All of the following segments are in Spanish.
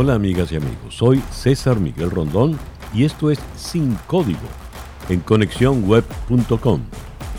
Hola amigas y amigos, soy César Miguel Rondón y esto es Sin Código en conexiónweb.com,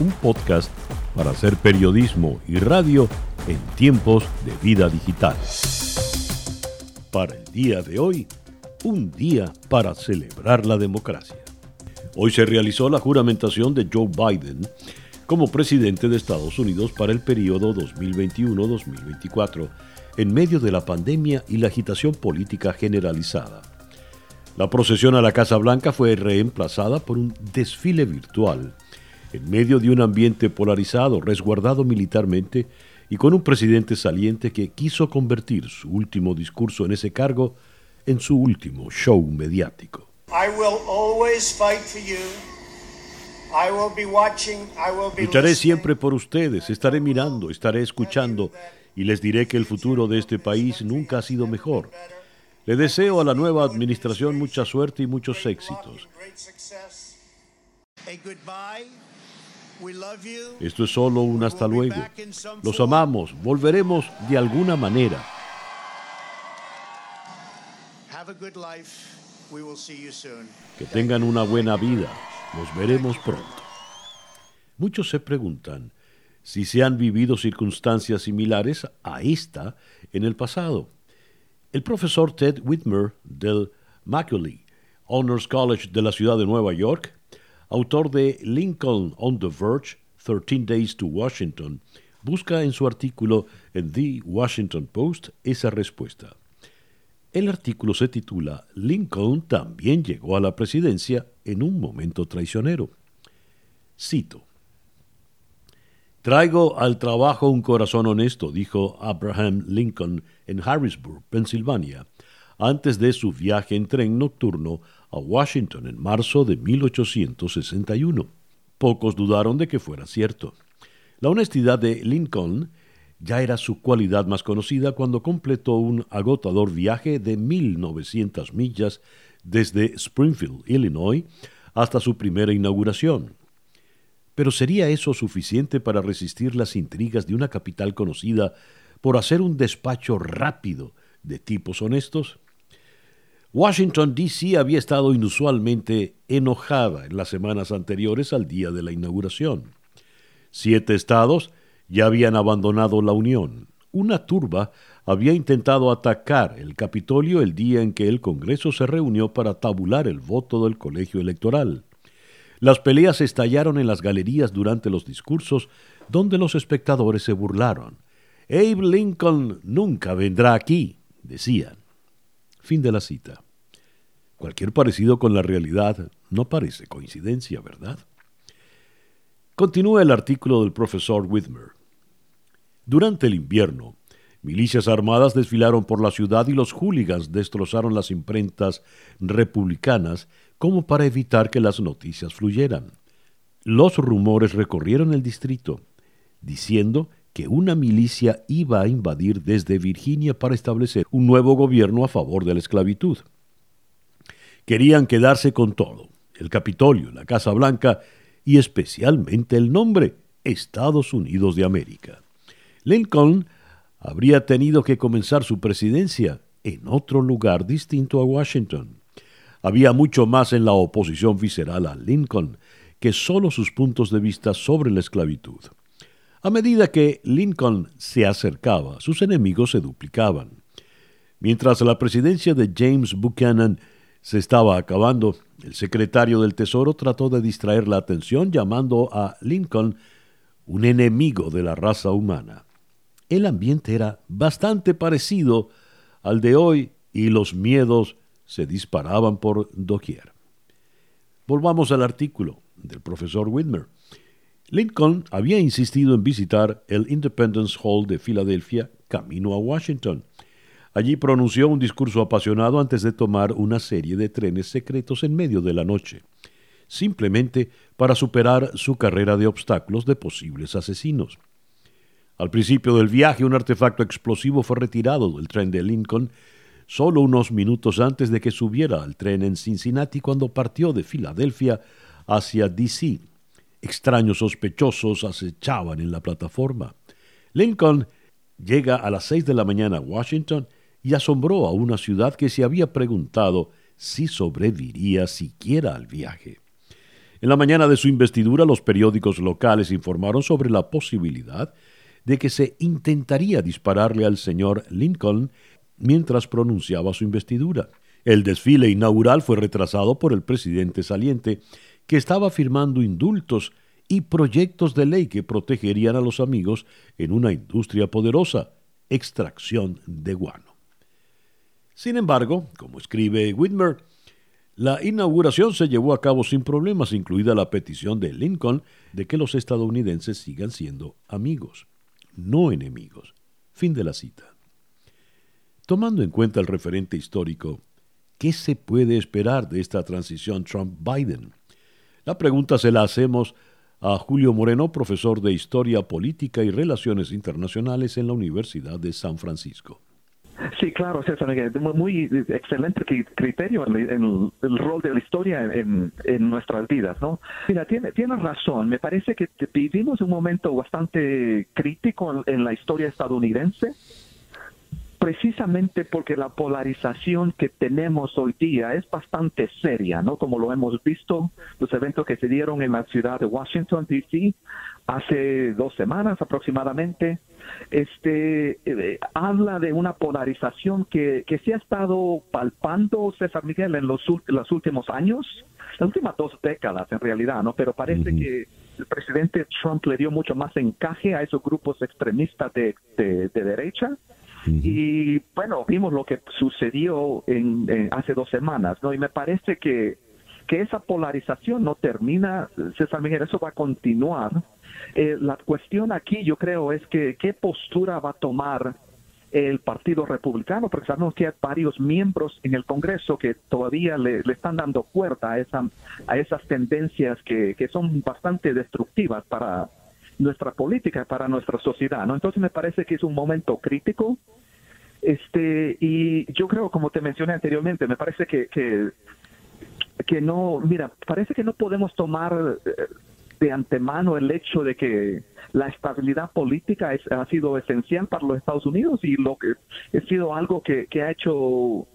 un podcast para hacer periodismo y radio en tiempos de vida digital. Para el día de hoy, un día para celebrar la democracia. Hoy se realizó la juramentación de Joe Biden como presidente de Estados Unidos para el periodo 2021-2024 en medio de la pandemia y la agitación política generalizada. La procesión a la Casa Blanca fue reemplazada por un desfile virtual, en medio de un ambiente polarizado, resguardado militarmente y con un presidente saliente que quiso convertir su último discurso en ese cargo en su último show mediático. Lucharé siempre por ustedes, estaré mirando, estaré escuchando y les diré que el futuro de este país nunca ha sido mejor. Le deseo a la nueva administración mucha suerte y muchos éxitos. Esto es solo un hasta luego. Los amamos, volveremos de alguna manera. Que tengan una buena vida. Nos veremos pronto. Muchos se preguntan, si se han vivido circunstancias similares a esta en el pasado. El profesor Ted Whitmer del Macaulay Honors College de la ciudad de Nueva York, autor de Lincoln on the Verge, 13 Days to Washington, busca en su artículo en The Washington Post esa respuesta. El artículo se titula Lincoln también llegó a la presidencia en un momento traicionero. Cito. Traigo al trabajo un corazón honesto, dijo Abraham Lincoln en Harrisburg, Pensilvania, antes de su viaje en tren nocturno a Washington en marzo de 1861. Pocos dudaron de que fuera cierto. La honestidad de Lincoln ya era su cualidad más conocida cuando completó un agotador viaje de 1900 millas desde Springfield, Illinois, hasta su primera inauguración. Pero ¿sería eso suficiente para resistir las intrigas de una capital conocida por hacer un despacho rápido de tipos honestos? Washington, D.C. había estado inusualmente enojada en las semanas anteriores al día de la inauguración. Siete estados ya habían abandonado la Unión. Una turba había intentado atacar el Capitolio el día en que el Congreso se reunió para tabular el voto del colegio electoral. Las peleas estallaron en las galerías durante los discursos, donde los espectadores se burlaron. Abe Lincoln nunca vendrá aquí, decían. Fin de la cita. Cualquier parecido con la realidad no parece coincidencia, ¿verdad? Continúa el artículo del profesor Whitmer. Durante el invierno, milicias armadas desfilaron por la ciudad y los hooligans destrozaron las imprentas republicanas como para evitar que las noticias fluyeran. Los rumores recorrieron el distrito, diciendo que una milicia iba a invadir desde Virginia para establecer un nuevo gobierno a favor de la esclavitud. Querían quedarse con todo, el Capitolio, la Casa Blanca y especialmente el nombre, Estados Unidos de América. Lincoln habría tenido que comenzar su presidencia en otro lugar distinto a Washington. Había mucho más en la oposición visceral a Lincoln que solo sus puntos de vista sobre la esclavitud. A medida que Lincoln se acercaba, sus enemigos se duplicaban. Mientras la presidencia de James Buchanan se estaba acabando, el secretario del Tesoro trató de distraer la atención llamando a Lincoln un enemigo de la raza humana. El ambiente era bastante parecido al de hoy y los miedos se disparaban por doquier. Volvamos al artículo del profesor Whitmer. Lincoln había insistido en visitar el Independence Hall de Filadelfia camino a Washington. Allí pronunció un discurso apasionado antes de tomar una serie de trenes secretos en medio de la noche, simplemente para superar su carrera de obstáculos de posibles asesinos. Al principio del viaje, un artefacto explosivo fue retirado del tren de Lincoln solo unos minutos antes de que subiera al tren en Cincinnati cuando partió de Filadelfia hacia D.C. Extraños sospechosos acechaban en la plataforma. Lincoln llega a las seis de la mañana a Washington y asombró a una ciudad que se había preguntado si sobreviviría siquiera al viaje. En la mañana de su investidura, los periódicos locales informaron sobre la posibilidad de que se intentaría dispararle al señor Lincoln mientras pronunciaba su investidura. El desfile inaugural fue retrasado por el presidente saliente, que estaba firmando indultos y proyectos de ley que protegerían a los amigos en una industria poderosa, extracción de guano. Sin embargo, como escribe Whitmer, la inauguración se llevó a cabo sin problemas, incluida la petición de Lincoln de que los estadounidenses sigan siendo amigos, no enemigos. Fin de la cita. Tomando en cuenta el referente histórico, ¿qué se puede esperar de esta transición Trump-Biden? La pregunta se la hacemos a Julio Moreno, profesor de Historia Política y Relaciones Internacionales en la Universidad de San Francisco. Sí, claro, César Muy excelente criterio en el, rol de la historia en, nuestras vidas, ¿no? Mira, tiene, tiene razón. Me parece que vivimos un momento bastante crítico en la historia estadounidense precisamente porque la polarización que tenemos hoy día es bastante seria, ¿no? Como lo hemos visto, los eventos que se dieron en la ciudad de Washington, D.C., hace dos semanas aproximadamente, este, eh, habla de una polarización que, que se ha estado palpando, César Miguel, en los, los últimos años, las últimas dos décadas en realidad, ¿no? Pero parece que el presidente Trump le dio mucho más encaje a esos grupos extremistas de, de derecha y bueno, vimos lo que sucedió en, hace dos semanas, ¿no? Y me parece que, que esa polarización no termina, César Miguel, eso va a continuar. Eh, la cuestión aquí, yo creo, es que qué postura va a tomar el Partido Republicano, porque sabemos que hay varios miembros en el Congreso que todavía le, están dando cuerda a, esa, a esas tendencias que, que son bastante destructivas para, nuestra política, para nuestra sociedad, ¿no? Entonces me parece que es un momento crítico. Este, y yo creo, como te mencioné anteriormente, me parece que, que, no, mira, parece que no podemos tomar eh, de antemano el hecho de que la estabilidad política es, ha sido esencial para los Estados Unidos y lo que ha sido algo que, que ha hecho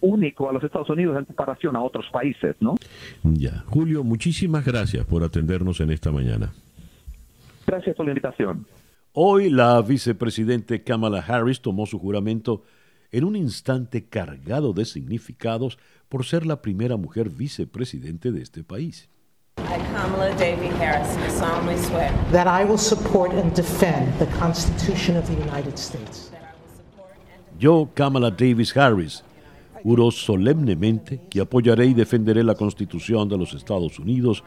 único a los Estados Unidos en comparación a otros países, ¿no? Ya, Julio, muchísimas gracias por atendernos en esta mañana. Gracias por la invitación. Hoy la vicepresidente Kamala Harris tomó su juramento en un instante cargado de significados por ser la primera mujer vicepresidente de este país. I, Kamala David Harris, solemnly swear that I will support and defend the Constitution of the United States. Yo, Kamala Davis Harris, juro solemnemente que apoyaré y defenderé la Constitución de los Estados Unidos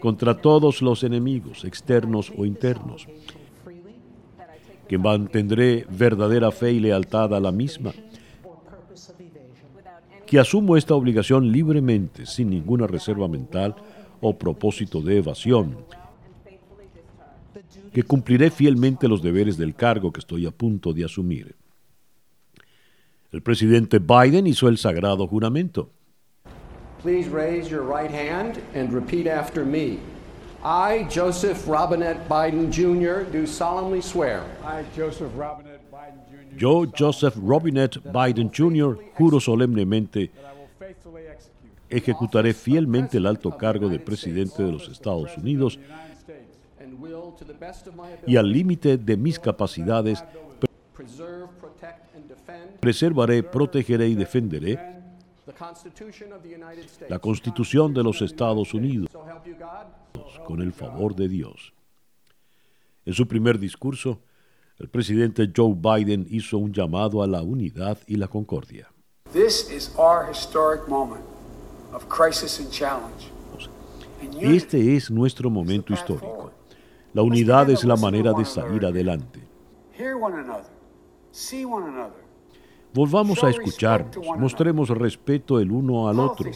contra todos los enemigos, externos o internos, que mantendré verdadera fe y lealtad a la misma, que asumo esta obligación libremente, sin ninguna reserva mental o propósito de evasión, que cumpliré fielmente los deberes del cargo que estoy a punto de asumir. El presidente Biden hizo el sagrado juramento. Please raise your right hand and repeat after me. I, Joseph Robinette Biden Jr., do solemnly swear. I, Joseph Robinette Biden Jr. Yo, Joseph Robinette Biden Jr., juro solemnemente ejecutaré fielmente el alto cargo de presidente de los Estados Unidos y al límite de mis capacidades preservaré, protegeré y defenderé la Constitución de los Estados Unidos, con el favor de Dios. En su primer discurso, el presidente Joe Biden hizo un llamado a la unidad y la concordia. Este es nuestro momento histórico. La unidad es la manera de salir adelante. Volvamos a escucharnos, mostremos respeto el uno al otro.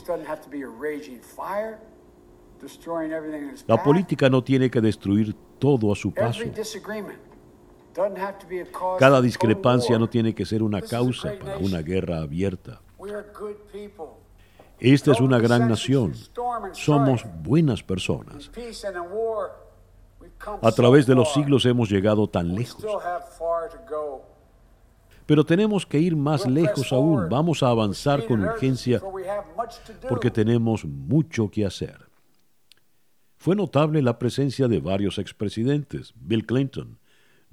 La política no tiene que destruir todo a su paso. Cada discrepancia no tiene que ser una causa para una guerra abierta. Esta es una gran nación. Somos buenas personas. A través de los siglos hemos llegado tan lejos. Pero tenemos que ir más lejos aún. Vamos a avanzar con urgencia porque tenemos mucho que hacer. Fue notable la presencia de varios expresidentes, Bill Clinton,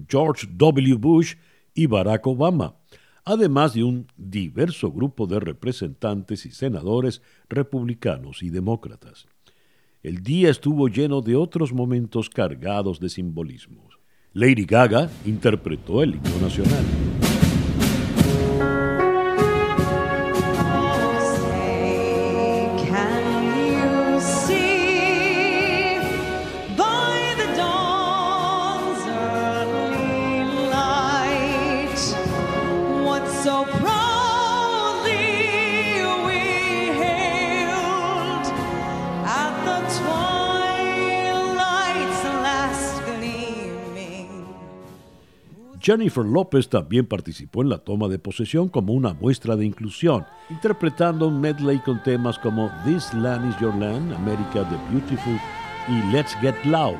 George W. Bush y Barack Obama, además de un diverso grupo de representantes y senadores republicanos y demócratas. El día estuvo lleno de otros momentos cargados de simbolismos. Lady Gaga interpretó el himno nacional. Jennifer López también participó en la toma de posesión como una muestra de inclusión, interpretando un medley con temas como This Land is Your Land, America the Beautiful y Let's Get Loud.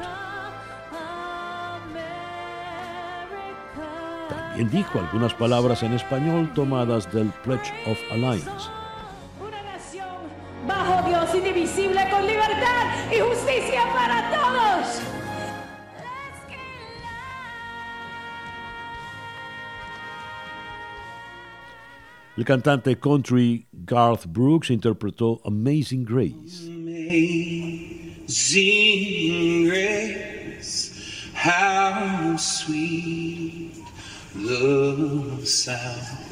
También dijo algunas palabras en español tomadas del Pledge of Alliance. Una nación bajo Dios indivisible con libertad y justicia para todos. El cantante country Garth Brooks interpretó Amazing Grace. Amazing grace, how sweet the sound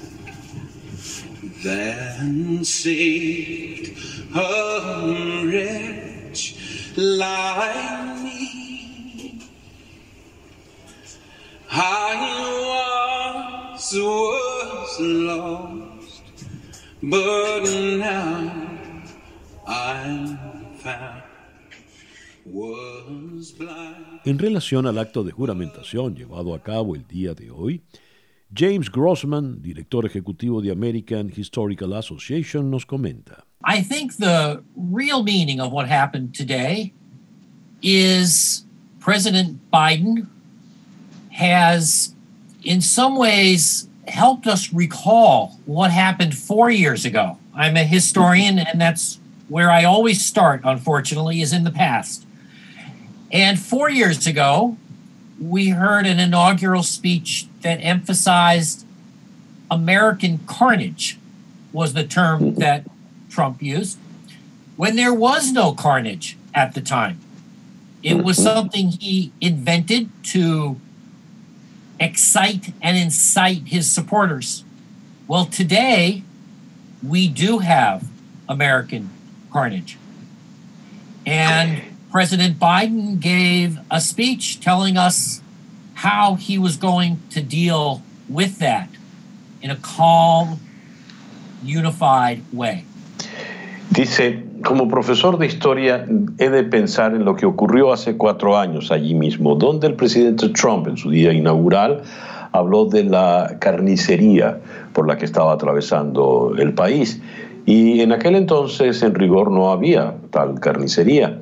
that saved a wretch like me. I was, was lost. En relación al acto de juramentación llevado a cabo el día de hoy, James Grossman, director ejecutivo de American Historical Association, nos comenta. I think the real meaning of what happened today is President Biden has, in some ways, helped us recall what happened four years ago. I'm a historian, and that's where I always start, unfortunately, is in the past. And four years ago, we heard an inaugural speech that emphasized American carnage, was the term that Trump used, when there was no carnage at the time. It was something he invented to excite and incite his supporters. Well, today we do have American carnage. And President Biden gave a speech telling us how he was going to deal with that in a calm, unified way. Dice, como profesor de historia, he de pensar en lo que ocurrió hace cuatro años allí mismo, donde el presidente Trump en su día inaugural habló de la carnicería por la que estaba atravesando el país. Y en aquel entonces, en rigor, no había tal carnicería.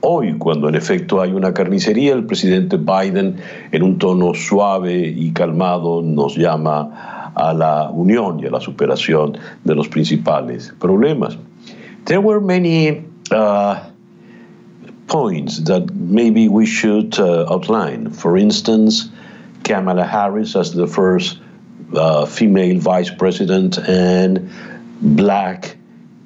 Hoy, cuando en efecto hay una carnicería, el presidente Biden, en un tono suave y calmado, nos llama a la unión y a la superación de los principales problemas. There were many uh, points that maybe we should uh, outline. For instance, Kamala Harris as the first uh, female vice president and black,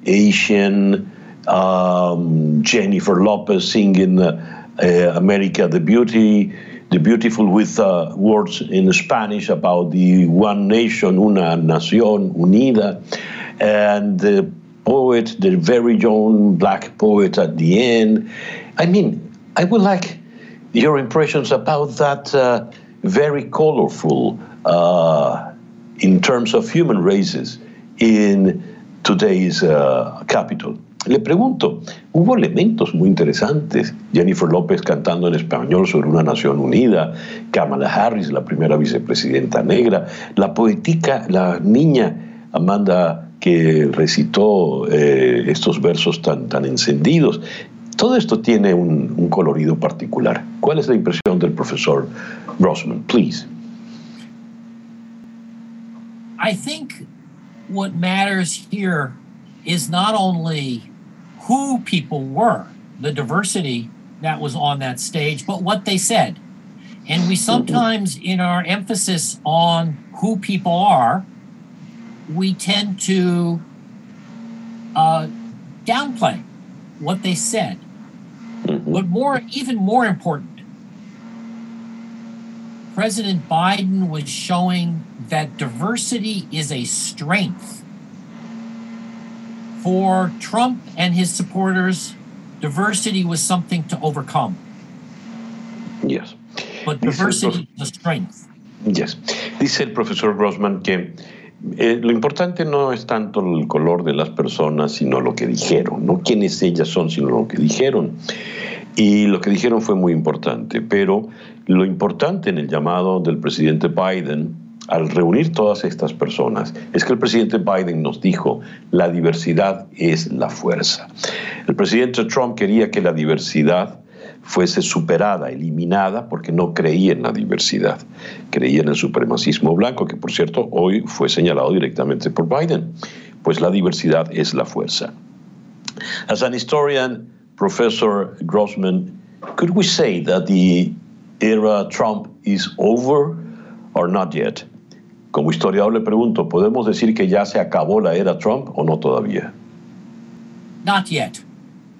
Asian, um, Jennifer Lopez singing uh, uh, America the Beauty, the Beautiful with uh, words in Spanish about the one nation, una nación unida, and the poet, the very own black poet at the end. I mean, I would like your impressions about that uh, very colorful, uh, in terms of human races, in today's uh, capital. Le pregunto, hubo elementos muy interesantes. Jennifer López cantando en español sobre una nación unida, Kamala Harris, la primera vicepresidenta negra, la poética, la niña Amanda que recitó eh, estos versos tan, tan encendidos. Todo esto tiene un, un colorido particular. ¿Cuál es la impresión del profesor Grossman? Please. I think what matters here is not only who people were, the diversity that was on that stage, but what they said. And we sometimes, in our emphasis on who people are, we tend to uh, downplay what they said. But more, even more important, President Biden was showing that diversity is a strength. For Trump and his supporters, diversity was something to overcome. Yes. But diversity is a strength. Yes. Dice el profesor Grossman que eh, lo importante no es tanto el color de las personas, sino lo que dijeron, no quiénes ellas son, sino lo que dijeron. Y lo que dijeron fue muy importante, pero lo importante en el llamado del presidente Biden al reunir todas estas personas es que el presidente Biden nos dijo, la diversidad es la fuerza. El presidente Trump quería que la diversidad fuese superada, eliminada, porque no creía en la diversidad. Creía en el supremacismo blanco, que por cierto hoy fue señalado directamente por Biden. Pues la diversidad es la fuerza. As an historian, Professor Grossman, could we say that the era Trump is over or not yet? Como historiador le pregunto, ¿podemos decir que ya se acabó la era Trump o no todavía? Not yet.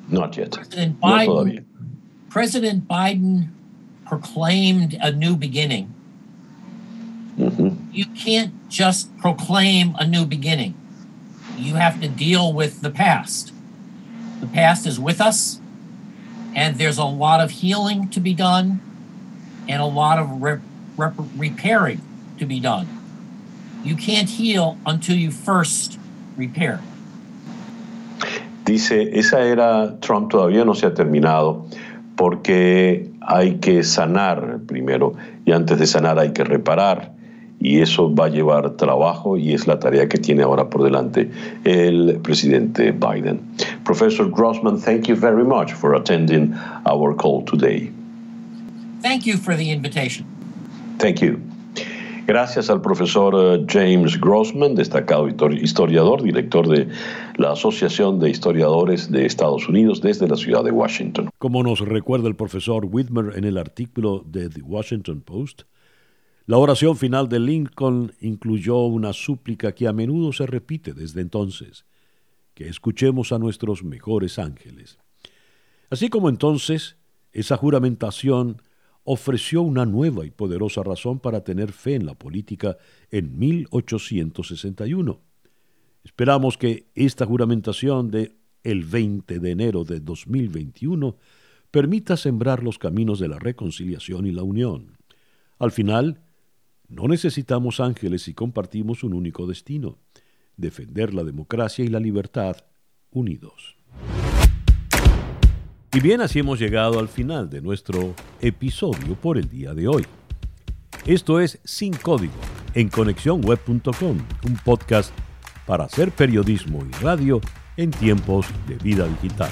Not yet. President No Biden, todavía. President Biden proclaimed a new beginning. Ujú. You can't just proclaim a new beginning. You have to deal with the past. The past is with us, and there's a lot of healing to be done and a lot of re- rep- repairing to be done. You can't heal until you first repair. Dice, esa era Trump todavía no se ha terminado porque hay que sanar primero y antes de sanar hay que reparar y eso va a llevar trabajo y es la tarea que tiene ahora por delante el presidente Biden. Professor Grossman, thank you very much for attending our call today. Thank you for the invitation. Thank you. Gracias al profesor eh, James Grossman, destacado histori- historiador, director de la Asociación de Historiadores de Estados Unidos desde la ciudad de Washington. Como nos recuerda el profesor Whitmer en el artículo de The Washington Post, la oración final de Lincoln incluyó una súplica que a menudo se repite desde entonces, que escuchemos a nuestros mejores ángeles. Así como entonces, esa juramentación ofreció una nueva y poderosa razón para tener fe en la política en 1861. Esperamos que esta juramentación de el 20 de enero de 2021 permita sembrar los caminos de la reconciliación y la unión. Al final, no necesitamos ángeles si compartimos un único destino, defender la democracia y la libertad unidos. Y bien, así hemos llegado al final de nuestro episodio por el día de hoy. Esto es Sin Código en conexiónweb.com, un podcast para hacer periodismo y radio en tiempos de vida digital.